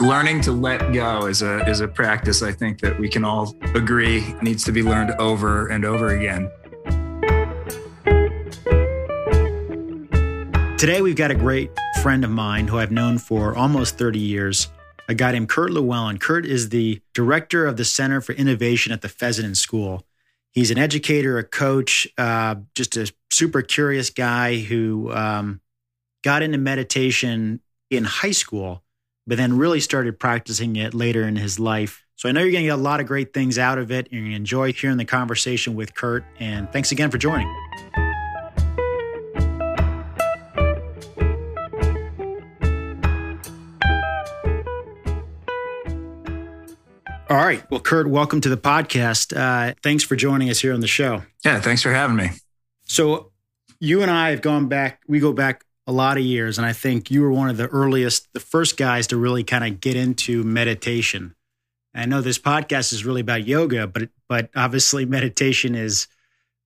learning to let go is a is a practice I think that we can all agree needs to be learned over and over again. Today we've got a great friend of mine who I've known for almost 30 years, a guy named Kurt Llewellyn. Kurt is the director of the Center for Innovation at the Fessenden School. He's an educator, a coach, uh, just a super curious guy who um, got into meditation in high school but then really started practicing it later in his life. So I know you're going to get a lot of great things out of it. and You're going to enjoy hearing the conversation with Kurt. And thanks again for joining. All right. Well, Kurt, welcome to the podcast. Uh, thanks for joining us here on the show. Yeah, thanks for having me. So, you and I have gone back, we go back a lot of years. And I think you were one of the earliest, the first guys to really kind of get into meditation. I know this podcast is really about yoga, but but obviously meditation is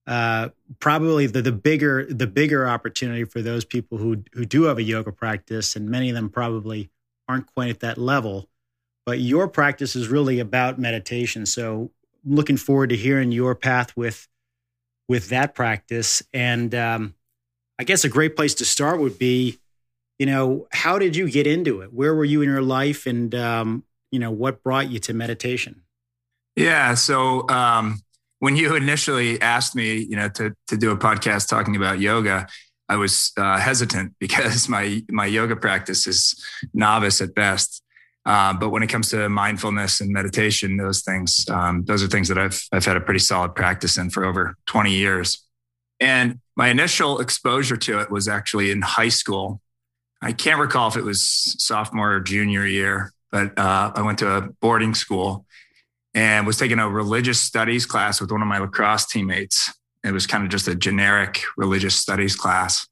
uh, probably the, the bigger the bigger opportunity for those people who who do have a yoga practice, and many of them probably aren't quite at that level. But your practice is really about meditation. So looking forward to hearing your path with with that practice. And um, I guess a great place to start would be, you know, how did you get into it? Where were you in your life, and um, you know, what brought you to meditation? Yeah, so um, when you initially asked me, you know, to to do a podcast talking about yoga, I was uh, hesitant because my my yoga practice is novice at best. Uh, but when it comes to mindfulness and meditation, those things, um, those are things that I've I've had a pretty solid practice in for over 20 years. And my initial exposure to it was actually in high school. I can't recall if it was sophomore or junior year, but uh, I went to a boarding school and was taking a religious studies class with one of my lacrosse teammates. It was kind of just a generic religious studies class.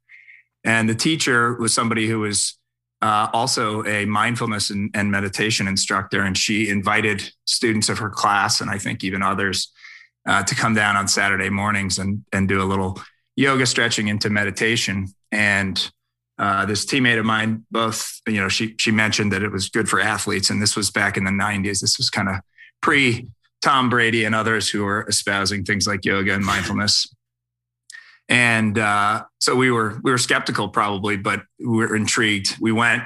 And the teacher was somebody who was uh, also a mindfulness and, and, meditation instructor. And she invited students of her class, and I think even others, uh, to come down on Saturday mornings and and do a little yoga stretching into meditation. And uh, this teammate of mine, both you know, she she mentioned that it was good for athletes, and this was back in the '90s. This was kind of pre Tom Brady and others who were espousing things like yoga and mindfulness. And uh, so we were we were skeptical probably, but we were intrigued. We went,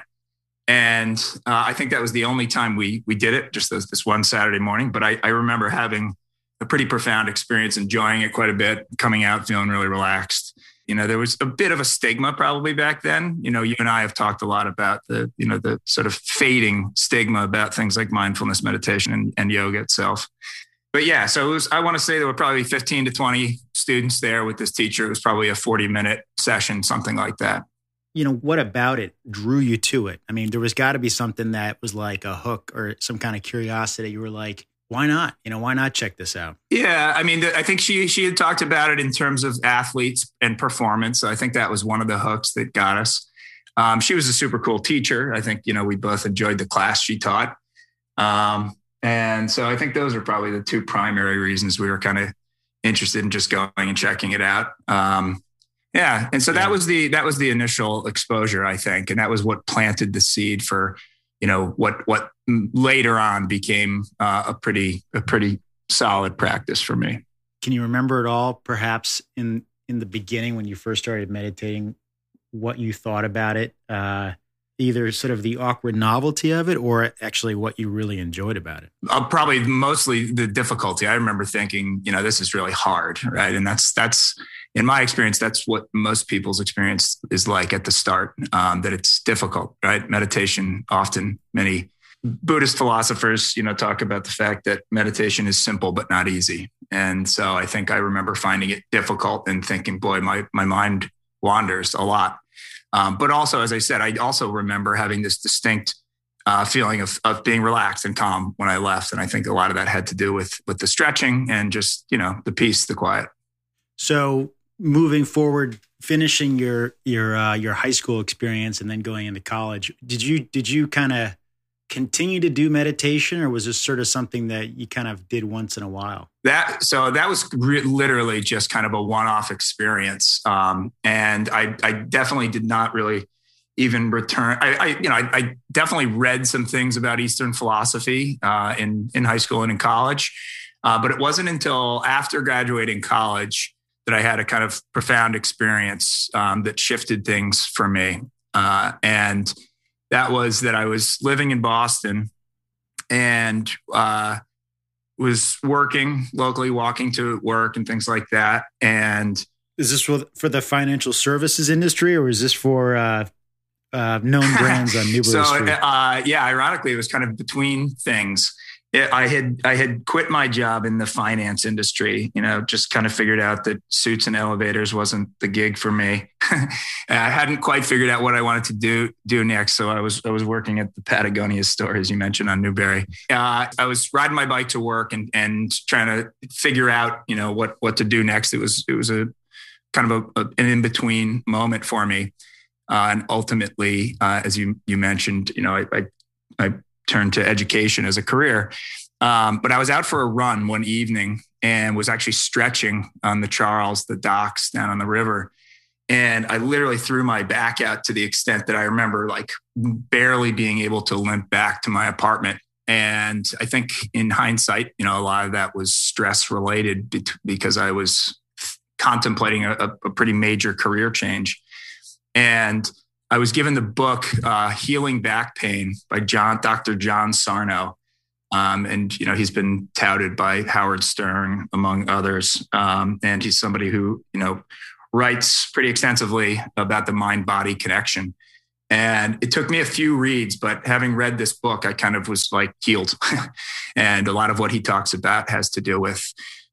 and uh, I think that was the only time we we did it, just this, this one Saturday morning. But I, I remember having a pretty profound experience, enjoying it quite a bit, coming out feeling really relaxed. You know, there was a bit of a stigma probably back then. You know, you and I have talked a lot about the, you know, the sort of fading stigma about things like mindfulness meditation and, and yoga itself. But yeah, so was, I want to say there were probably 15 to 20 students there with this teacher. It was probably a 40 minute session, something like that you know what about it drew you to it i mean there was got to be something that was like a hook or some kind of curiosity you were like why not? You know, why not check this out? Yeah, I mean, I think she she had talked about it in terms of athletes and performance. So I think that was one of the hooks that got us. Um, she was a super cool teacher. I think you know we both enjoyed the class she taught, um, and so I think those are probably the two primary reasons we were kind of interested in just going and checking it out. Um, yeah, and so yeah. that was the that was the initial exposure, I think, and that was what planted the seed for you know what what later on became uh, a pretty a pretty solid practice for me. Can you remember at all, perhaps in in the beginning when you first started meditating, what you thought about it? Uh, either sort of the awkward novelty of it or actually what you really enjoyed about it? Uh, probably mostly the difficulty. I remember thinking, you know, this is really hard, right? And that's that's in my experience, that's what most people's experience is like at the start. Um, that it's difficult, right? Meditation often many Buddhist philosophers, you know, talk about the fact that meditation is simple but not easy. And so I think I remember finding it difficult and thinking, boy, my my mind wanders a lot. Um, but also, as I said, I also remember having this distinct uh, feeling of, of being relaxed and calm when I left. And I think a lot of that had to do with with the stretching and just you know the peace, the quiet. So moving forward, finishing your your uh, your high school experience and then going into college, did you did you kind of continue to do meditation or was this sort of something that you kind of did once in a while that so that was re- literally just kind of a one-off experience um, and I, I definitely did not really even return. I, I you know, I, I, definitely read some things about Eastern philosophy uh, in in high school and in college, uh, but it wasn't until after graduating college that I had a kind of profound experience um, that shifted things for me, uh, and that was that I was living in Boston and uh, was working locally, walking to work and things like that, and. Is this for the financial services industry, or is this for uh, uh, known brands on Newbury so, Street? Uh, yeah, ironically, it was kind of between things. I had I had quit my job in the finance industry. You know, just kind of figured out that suits and elevators wasn't the gig for me. I hadn't quite figured out what I wanted to do do next, so I was I was working at the Patagonia store, as you mentioned on Newbury. Uh, I was riding my bike to work and and trying to figure out you know what what to do next. It was it was a kind of a, a an in between moment for me. Uh, and ultimately, uh, as you you mentioned, you know, I, I, I turned to education as a career. Um, but I was out for a run one evening and was actually stretching on the Charles, the docks down on the river. And I literally threw my back out to the extent that I remember like barely being able to limp back to my apartment. And I think in hindsight, you know, a lot of that was stress related because I was contemplating a, a pretty major career change. And I was given the book uh, "Healing Back Pain" by John, Dr. John Sarno, um, and you know he's been touted by Howard Stern among others, um, and he's somebody who you know writes pretty extensively about the mind-body connection. And it took me a few reads, but having read this book, I kind of was like healed. and a lot of what he talks about has to do with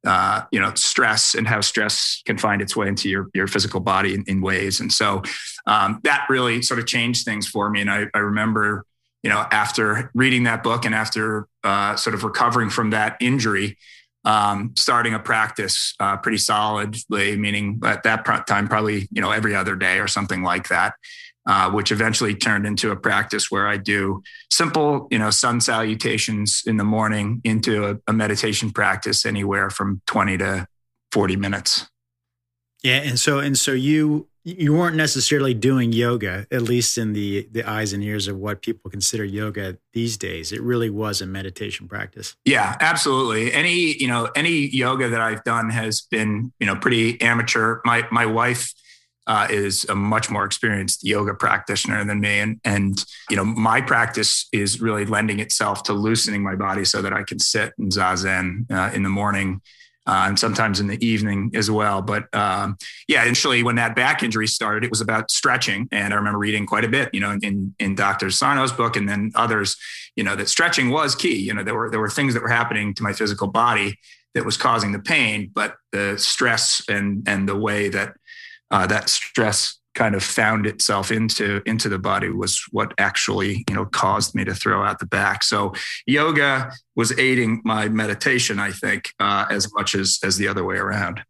uh, you know stress and how stress can find its way into your your physical body in, in ways. And so um, that really sort of changed things for me. And I, I, remember you know after reading that book and after uh, sort of recovering from that injury um, starting a practice uh, pretty solidly meaning at that time probably you know every other day or something like that uh, which eventually turned into a practice where I do simple, you know, sun salutations in the morning into a, a meditation practice anywhere from 20 to 40 minutes. Yeah. And so, and so you, you weren't necessarily doing yoga, at least in the the eyes and ears of what people consider yoga these days. It really was a meditation practice. Yeah, absolutely. Any you know any yoga that I've done has been you know pretty amateur. My my wife uh, is a much more experienced yoga practitioner than me, and and you know my practice is really lending itself to loosening my body so that I can sit in zazen uh, in the morning. Uh, and sometimes in the evening as well. But um, yeah, initially when that back injury started, it was about stretching, and I remember reading quite a bit, you know, in in Dr. Sarno's book, and then others, you know, that stretching was key. You know, there were there were things that were happening to my physical body that was causing the pain, but the stress and and the way that uh, that stress kind of found itself into into the body was what actually you know caused me to throw out the back. So yoga was aiding my meditation i think uh, as much as as the other way around.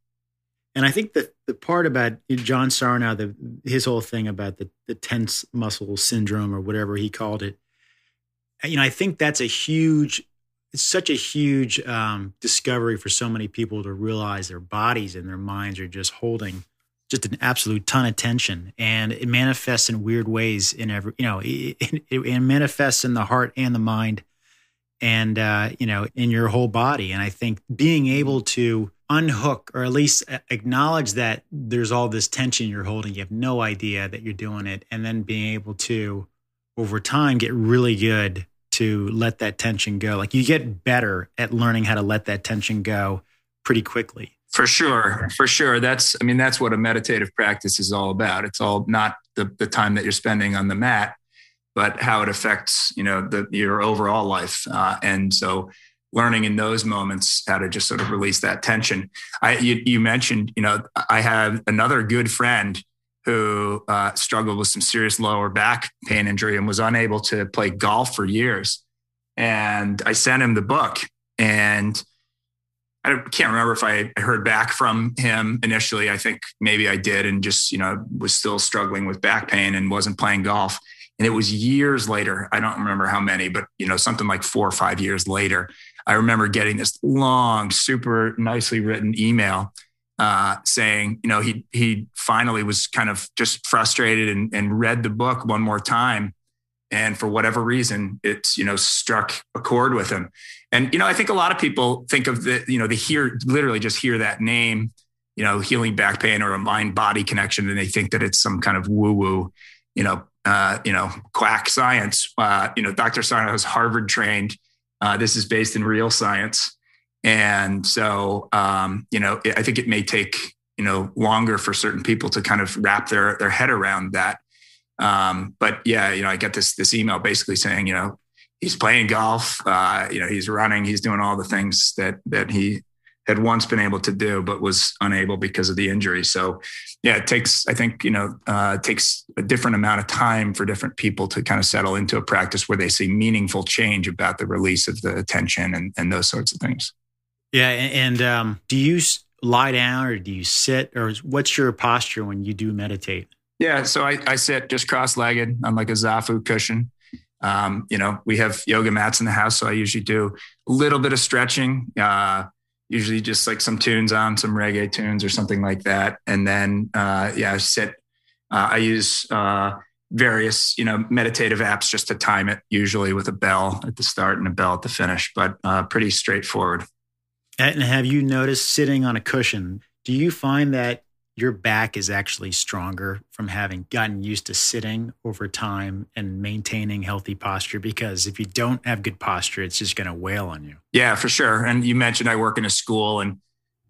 And i think that the part about john sarno the his whole thing about the, the tense muscle syndrome or whatever he called it you know i think that's a huge it's such a huge um, discovery for so many people to realize their bodies and their minds are just holding just an absolute ton of tension and it manifests in weird ways in every you know it, it, it manifests in the heart and the mind and uh, you know in your whole body. And i think being able to unhook or at least acknowledge that there's all this tension you're holding you have no idea that you're doing it and then being able to over time get really good to let that tension go. Like you get better at learning how to let that tension go pretty quickly for sure, for sure. That's, I mean, that's what a meditative practice is all about. It's all not the, the time that you're spending on the mat, but how it affects, you know, the, your overall life. Uh, and so learning in those moments how to just sort of release that tension. I, you, you mentioned, you know, I have another good friend who uh, struggled with some serious lower back pain injury and was unable to play golf for years. And I sent him the book and I can't remember if I heard back from him initially. I think maybe I did, and just you know was still struggling with back pain and wasn't playing golf. And it was years later. I don't remember how many, but you know something like four or five years later. I remember getting this long, super nicely written email uh, saying, you know, he he finally was kind of just frustrated and, and read the book one more time, and for whatever reason, it's you know struck a chord with him. And you know, I think a lot of people think of the you know they hear literally just hear that name, you know, healing back pain or a mind body connection, and they think that it's some kind of woo woo, you know, uh, you know, quack science. Uh, you know, Dr. Sarno is Harvard trained. Uh, this is based in real science. And so, um, you know, I think it may take, you know, longer for certain people to kind of wrap their, their head around that. Um, but yeah, you know, I get this, this email basically saying, you know, he's playing golf, uh, you know, he's running, he's doing all the things that, that he had once been able to do, but was unable because of the injury. So yeah, it takes, I think, you know, uh, it takes a different amount of time for different people to kind of settle into a practice where they see meaningful change about the release of the attention and, and those sorts of things. Yeah, and um, do you lie down or do you sit, or what's your posture when you do meditate? Yeah, so I, I sit just cross-legged on like a zafu cushion. Um, you know, we have yoga mats in the house, so I usually do a little bit of stretching. Uh, usually just like some tunes on, some reggae tunes or something like that, and then uh, yeah, I sit. Uh, I use uh, various you know meditative apps just to time it, usually with a bell at the start and a bell at the finish, but uh, pretty straightforward. And have you noticed sitting on a cushion? Do you find that your back is actually stronger from having gotten used to sitting over time and maintaining healthy posture? Because if you don't have good posture, it's just going to wail on you. Yeah, for sure. And you mentioned I work in a school and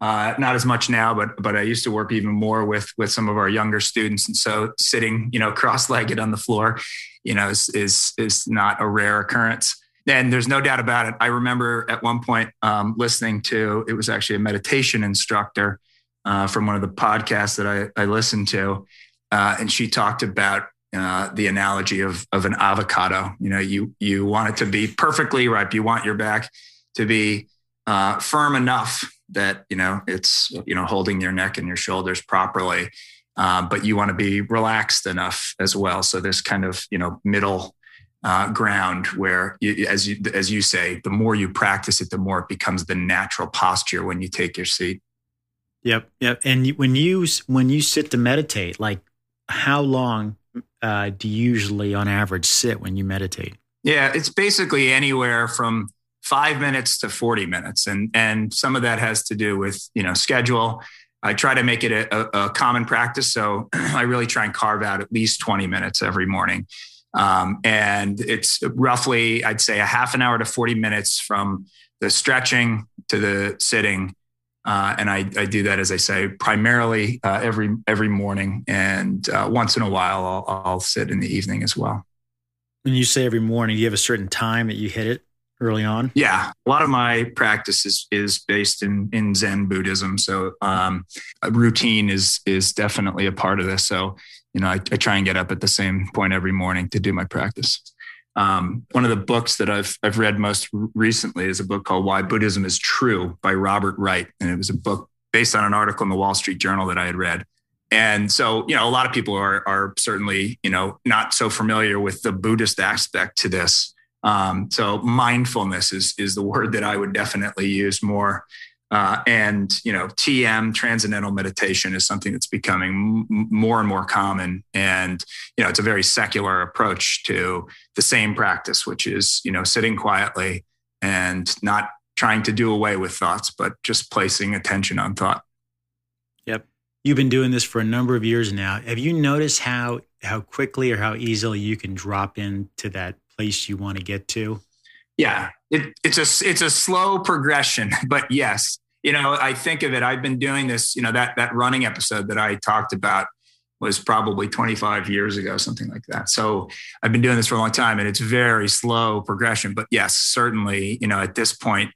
uh, not as much now, but but I used to work even more with with some of our younger students, and so sitting, you know, cross-legged on the floor, you know, is is is not a rare occurrence. And there's no doubt about it. I remember at one point um, listening to it was actually a meditation instructor uh, from one of the podcasts that I, I listened to, uh, and she talked about uh, the analogy of of an avocado. You know, you you want it to be perfectly ripe. You want your back to be uh, firm enough that you know it's you know holding your neck and your shoulders properly, uh, but you want to be relaxed enough as well. So this kind of you know middle uh, ground where, you, as you as you say, the more you practice it, the more it becomes the natural posture when you take your seat. Yep, yep. And when you when you sit to meditate, like how long uh, do you usually, on average, sit when you meditate? Yeah, it's basically anywhere from five minutes to forty minutes, and and some of that has to do with you know schedule. I try to make it a, a, common practice, so I really try and carve out at least twenty minutes every morning. Um, and it's roughly, I'd say, a half an hour to 40 minutes from the stretching to the sitting. Uh, and I, I, do that, as I say, primarily uh, every every morning, and uh, once in a while I'll, I'll sit in the evening as well. When you say every morning, do you have a certain time that you hit it early on? Yeah, a lot of my practice is is based in in Zen Buddhism, so um, routine is is definitely a part of this. So you know, I, I, try and get up at the same point every morning to do my practice. Um, one of the books that I've I've read most recently is a book called Why Buddhism is True by Robert Wright, and it was a book based on an article in the Wall Street Journal that I had read. And so, you know, a lot of people are are certainly, you know, not so familiar with the Buddhist aspect to this. Um, so mindfulness is is the word that I would definitely use more uh, and you know, TM transcendental meditation is something that's becoming m- more and more common, and you know, it's a very secular approach to the same practice, which is you know, sitting quietly and not trying to do away with thoughts, but just placing attention on thought. Yep, you've been doing this for a number of years now. Have you noticed how how quickly or how easily you can drop into that place you want to get to? Yeah, it, it's a it's a slow progression, but yes, you know, I think of it. I've been doing this. You know, that that running episode that I talked about was probably 25 years ago, something like that. So I've been doing this for a long time, and it's very slow progression. But yes, certainly, you know, at this point,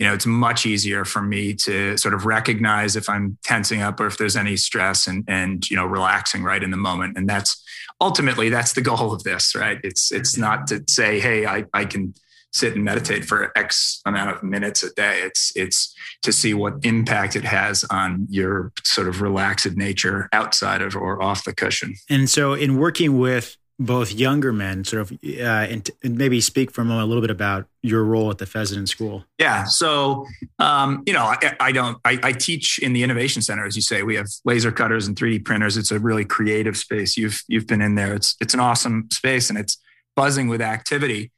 you know, it's much easier for me to sort of recognize if I'm tensing up or if there's any stress and and you know relaxing right in the moment. And that's ultimately that's the goal of this, right? It's it's mm-hmm. not to say, hey, I I can sit and meditate for X amount of minutes a day. It's it's to see what impact it has on your sort of relaxed nature outside of or off the cushion. And so, in working with both younger men, sort of, uh, and, and, maybe speak for a moment a little bit about your role at the Fessenden School. Yeah. So, um, you know, I, I don't, I, I, teach in the Innovation Center, as you say. We have laser cutters and 3D printers. It's a really creative space. You've you've been in there. It's it's an awesome space, and it's buzzing with activity.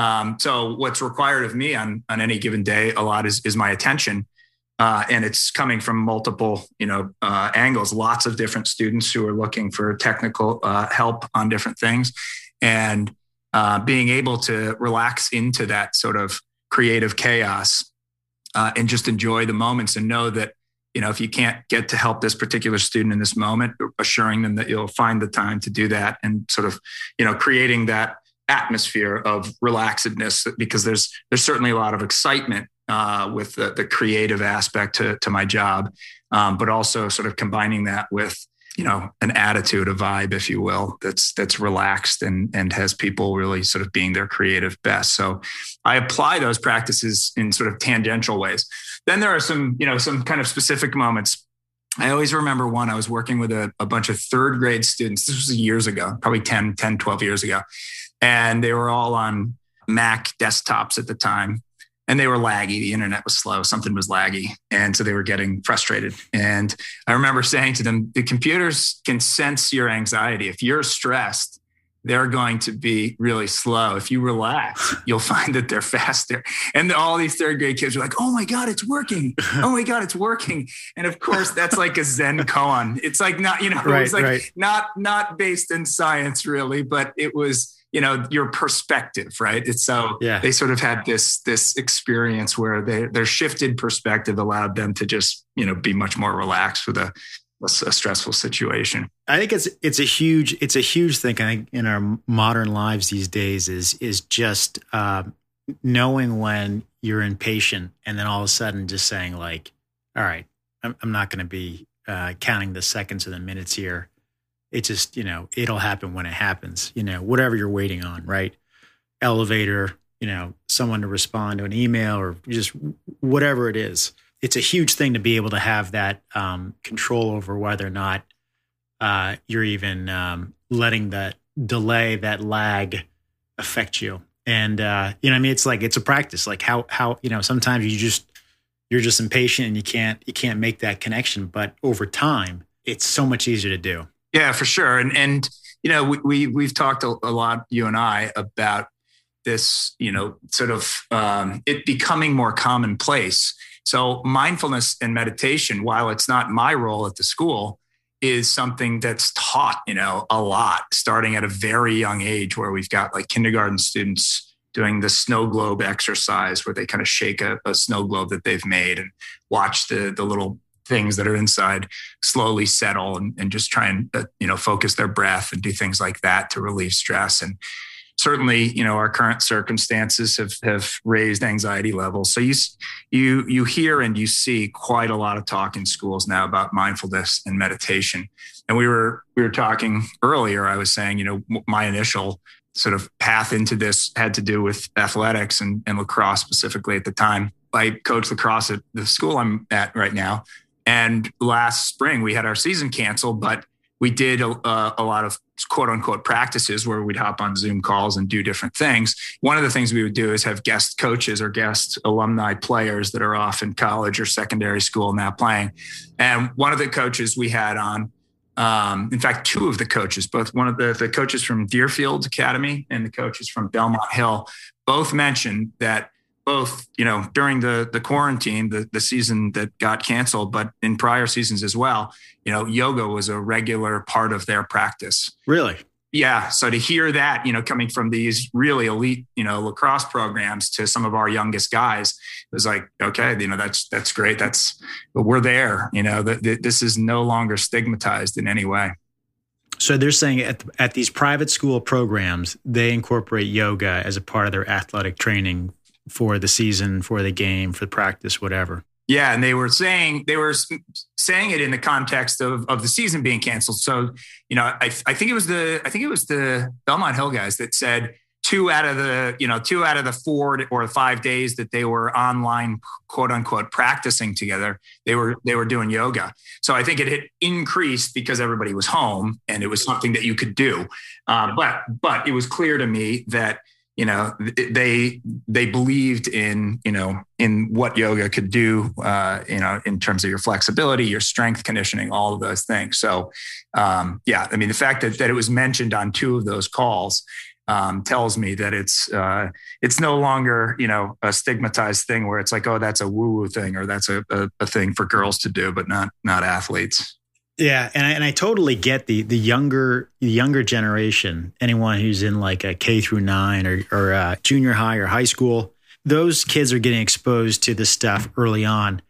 Um, so, what's required of me on on any given day, a lot is is my attention. Uh, and it's coming from multiple you know uh, angles lots of different students who are looking for technical uh, help on different things and uh, being able to relax into that sort of creative chaos uh, and just enjoy the moments and know that you know if you can't get to help this particular student in this moment assuring them that you'll find the time to do that and sort of you know creating that atmosphere of relaxedness because there's there's certainly a lot of excitement uh, with the, the, creative aspect to, to my job, um, but also sort of combining that with you know an attitude, a vibe, if you will, that's that's relaxed and and has people really sort of being their creative best. So I apply those practices in sort of tangential ways. Then there are some you know some kind of specific moments. I always remember one. I was working with a, a bunch of third grade students. This was years ago, probably 10, 10, 12 years ago. And they were all on Mac desktops at the time and they were laggy. The internet was slow. Something was laggy. And so they were getting frustrated. And I remember saying to them, the computers can sense your anxiety. If you're stressed, they're going to be really slow. If you relax, you'll find that they're faster. And all these third grade kids are like, oh my God, it's working. Oh my God, it's working. And of course, that's like a Zen koan. It's like not, you know, right, it was like right. not not based in science really, but it was you know your perspective right? It's so yeah. they sort of had this this experience where they, their shifted perspective allowed them to just you know be much more relaxed with a, a, a stressful situation. I think it's it's a huge it's a huge thing i think in our modern lives these days is is just uh, knowing when you're impatient and then all of a sudden just saying like all right i'm, I'm not going to be uh, counting the seconds or the minutes here it just you know it'll happen when it happens you know whatever you're waiting on right? Elevator you know someone to respond to an email or just whatever it is. It's a huge thing to be able to have that um, control over whether or not uh, you're even um, letting that delay that lag affect you. And uh, you know i mean it's like it's a practice. Like how how you know sometimes you just you're just impatient and you can't you can't make that connection. But over time it's so much easier to do yeah, for sure. And and you know, we, we have talked a, a, lot, you and I, about this, you know, sort of um, it becoming more commonplace. So mindfulness and meditation, while it's not my role at the school, is something that's taught, you know, a lot, starting at a very young age, where we've got like kindergarten students doing the snow globe exercise, where they kind of shake a, a snow globe that they've made and watch the the little things that are inside slowly settle and, and just try and uh, you know focus their breath and do things like that to relieve stress. And certainly you know our current circumstances have have raised anxiety levels. So you you you hear and you see quite a lot of talk in schools now about mindfulness and meditation. And we were we were talking earlier i was saying you know my initial sort of path into this had to do with athletics and, and lacrosse specifically at the time. I coach lacrosse at the school i'm at right now and last spring, we had our season canceled, but we did a, a, lot of quote unquote practices where we'd hop on Zoom calls and do different things. One of the things we would do is have guest coaches or guest alumni players that are off in college or secondary school now playing. And one of the coaches we had on, um, in fact, two of the coaches, both one of the, the coaches from Deerfield Academy and the coaches from Belmont Hill, both mentioned that both, you know, during the the quarantine, the the season that got canceled, but in prior seasons as well, you know, yoga was a regular part of their practice. Really? Yeah. So to hear that, you know, coming from these really elite, you know, lacrosse programs to some of our youngest guys, it was like, okay, you know, that's that's great. That's we're there. You know, that this is no longer stigmatized in any way. So they're saying at, at these private school programs, they incorporate yoga as a part of their athletic training for the season, for the game, for the practice, whatever. Yeah, and they were saying they were saying it in the context of, of the season being canceled. So, you know, I, I think it was the I think it was the Belmont Hill guys that said two out of the you know two out of the four or five days that they were online quote unquote practicing together they were they were doing yoga so i think it had increased because everybody was home and it was something that you could do uh, but but it was clear to me that you know they they believed in you know in what yoga could do uh, you know in terms of your flexibility your strength conditioning all of those things so um, yeah i mean the fact that, that it was mentioned on two of those calls um, tells me that it's uh, it's no longer you know a stigmatized thing where it's like oh that's a woo woo thing or that's a, a, a, thing for girls to do but not not athletes. Yeah, and I, and I totally get the the younger the younger generation, anyone who's in like a K through nine or or uh, junior high or high school, those kids are getting exposed to this stuff early on.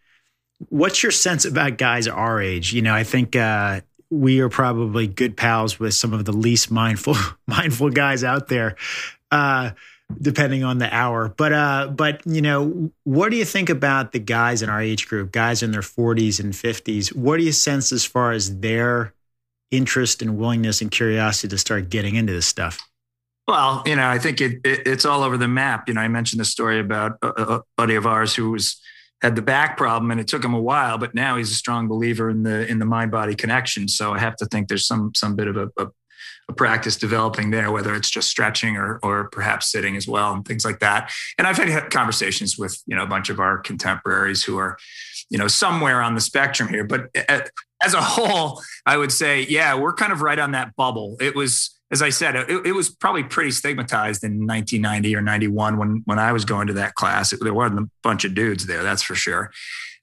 What's your sense about guys our age? You know, I think uh, we are probably good pals with some of the least mindful mindful guys out there uh, depending on the hour. But uh, but you know what do you think about the guys in our age group guys in their 40s and 50s what do you sense as far as their interest and willingness and curiosity to start getting into this stuff? Well you know i think it, it it's all over the map. You know i mentioned the story about a, a buddy of ours who was had the back problem and it took him a while but now he's a strong believer in the in the mind body connection. So i have to think there's some some bit of a, a, a, practice developing there whether it's just stretching or or perhaps sitting as well and things like that and i've had conversations with you know a bunch of our contemporaries who are you know somewhere on the spectrum here but as a whole i would say yeah we're kind of right on that bubble it was as I said, it, it, was probably pretty stigmatized in 1990 or 91 when when I was going to that class. It, there wasn't a bunch of dudes there, that's for sure.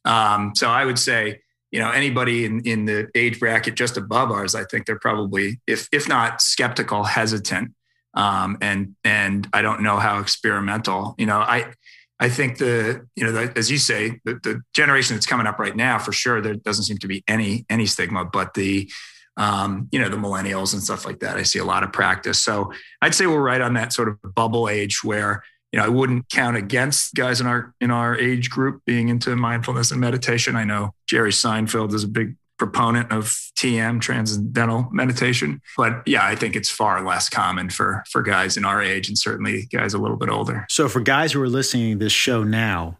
Um, so I would say, you know, anybody in in the age bracket just above ours, I think they're probably, if if not skeptical, hesitant, um, and and I don't know how experimental. You know, I. I think the you know the, as you say the, the generation that's coming up right now for sure there doesn't seem to be any any stigma but the um, you know, the millennials and stuff like that. I see a lot of practice. So I'd say we're right on that sort of bubble age where, you know, I wouldn't count against guys in our in our age group being into mindfulness and meditation. I know Jerry Seinfeld is a big proponent of TM transcendental meditation, but yeah, I think it's far less common for for guys in our age and certainly guys a little bit older. So for guys who are listening to this show now,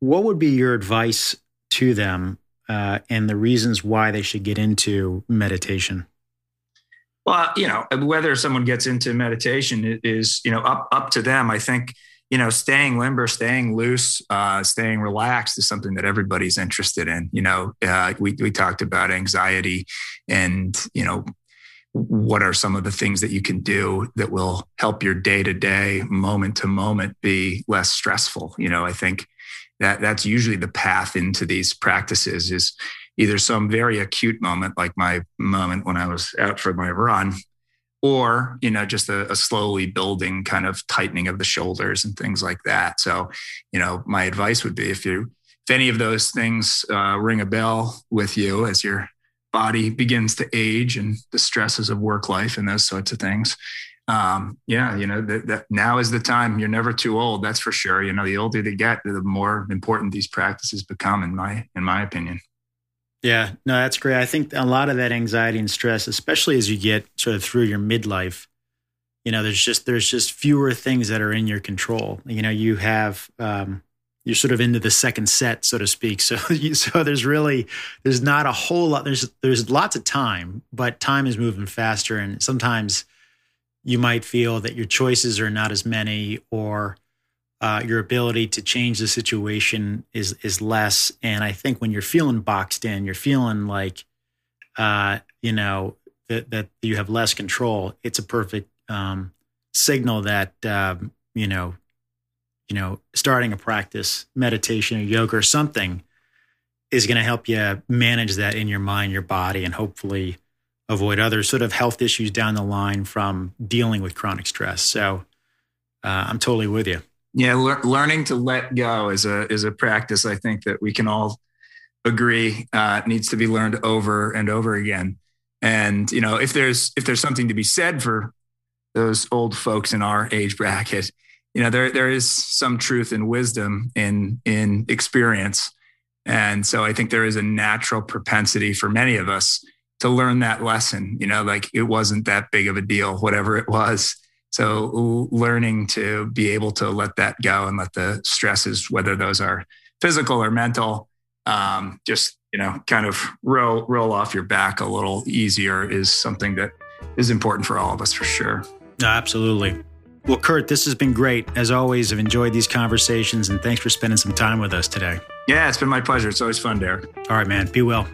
what would be your advice to them uh, and the reasons why they should get into meditation? Well, you know, whether someone gets into meditation is, you know, up up to them. I think, you know, staying limber, staying loose, uh, staying relaxed is something that everybody's interested in. You know, uh, we we talked about anxiety, and you know, what are some of the things that you can do that will help your day to day, moment to moment, be less stressful. You know, I think that that's usually the path into these practices is either some very acute moment like my moment when i was out for my run or you know just a, a, slowly building kind of tightening of the shoulders and things like that so you know my advice would be if you if any of those things uh, ring a bell with you as your body begins to age and the stresses of work life and those sorts of things um, yeah, you know, that, that now is the time. You're never too old. That's for sure. You know, the older they get, the more important these practices become, in my in my opinion. Yeah, no, that's great. I think a lot of that anxiety and stress, especially as you get sort of through your midlife, you know, there's just there's just fewer things that are in your control. You know, you have um, you're sort of into the second set, so to speak. So, so there's really there's not a whole lot. There's there's lots of time, but time is moving faster, and sometimes you might feel that your choices are not as many or uh, your ability to change the situation is is less. And I think when you're feeling boxed in, you're feeling like, uh, you know, that, that you have less control. It's a perfect um, signal that um, you know, you know, starting a practice, meditation or yoga or something, is going to help you manage that in your mind, your body, and hopefully avoid other sort of health issues down the line from dealing with chronic stress. So uh, I'm totally with you. Yeah, le- learning to let go is a is a practice I think that we can all agree uh, needs to be learned over and over again. And you know, if there's if there's something to be said for those old folks in our age bracket, you know, there there is some truth and wisdom in in experience. And so I think there is a natural propensity for many of us to learn that lesson. You know, like it wasn't that big of a deal, whatever it was. So learning to be able to let that go and let the stresses, whether those are physical or mental, um, just you know, kind of roll roll off your back a little easier is something that is important for all of us for sure. Absolutely. Well, Kurt, this has been great. As always, I've enjoyed these conversations and thanks for spending some time with us today. Yeah, it's been my pleasure. It's always fun, Derek. All right, man. Be well.